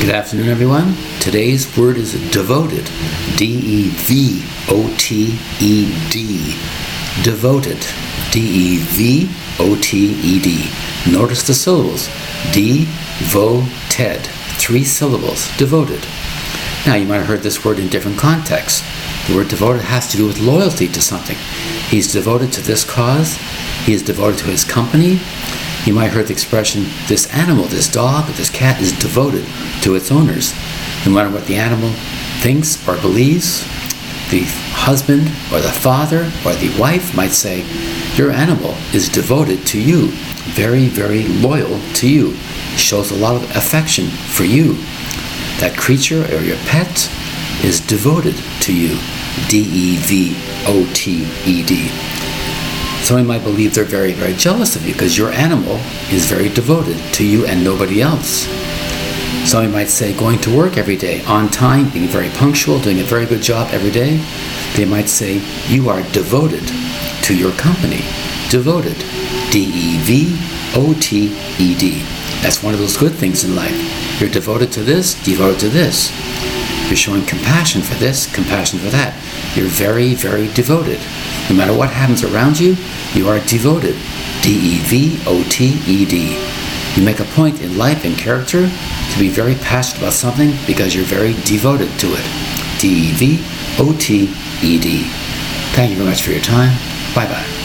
Good afternoon, everyone. Today's word is devoted. D E V O T E D. Devoted. D E V O T E D. Notice the syllables. D, vo, ted. Three syllables. Devoted. Now, you might have heard this word in different contexts. The word devoted has to do with loyalty to something. He's devoted to this cause. He is devoted to his company. You might heard the expression, this animal, this dog, this cat is devoted to its owners. No matter what the animal thinks or believes, the husband or the father or the wife might say, Your animal is devoted to you, very, very loyal to you, shows a lot of affection for you. That creature or your pet is devoted to you. D E V O T E D. Somebody might believe they're very, very jealous of you because your animal is very devoted to you and nobody else. Somebody might say going to work every day, on time, being very punctual, doing a very good job every day. They might say you are devoted to your company. Devoted. D E V O T E D. That's one of those good things in life. You're devoted to this, devoted to this. You're showing compassion for this, compassion for that. You're very, very devoted. No matter what happens around you, you are devoted. D E V O T E D. You make a point in life and character to be very passionate about something because you're very devoted to it. D E V O T E D. Thank you very much for your time. Bye bye.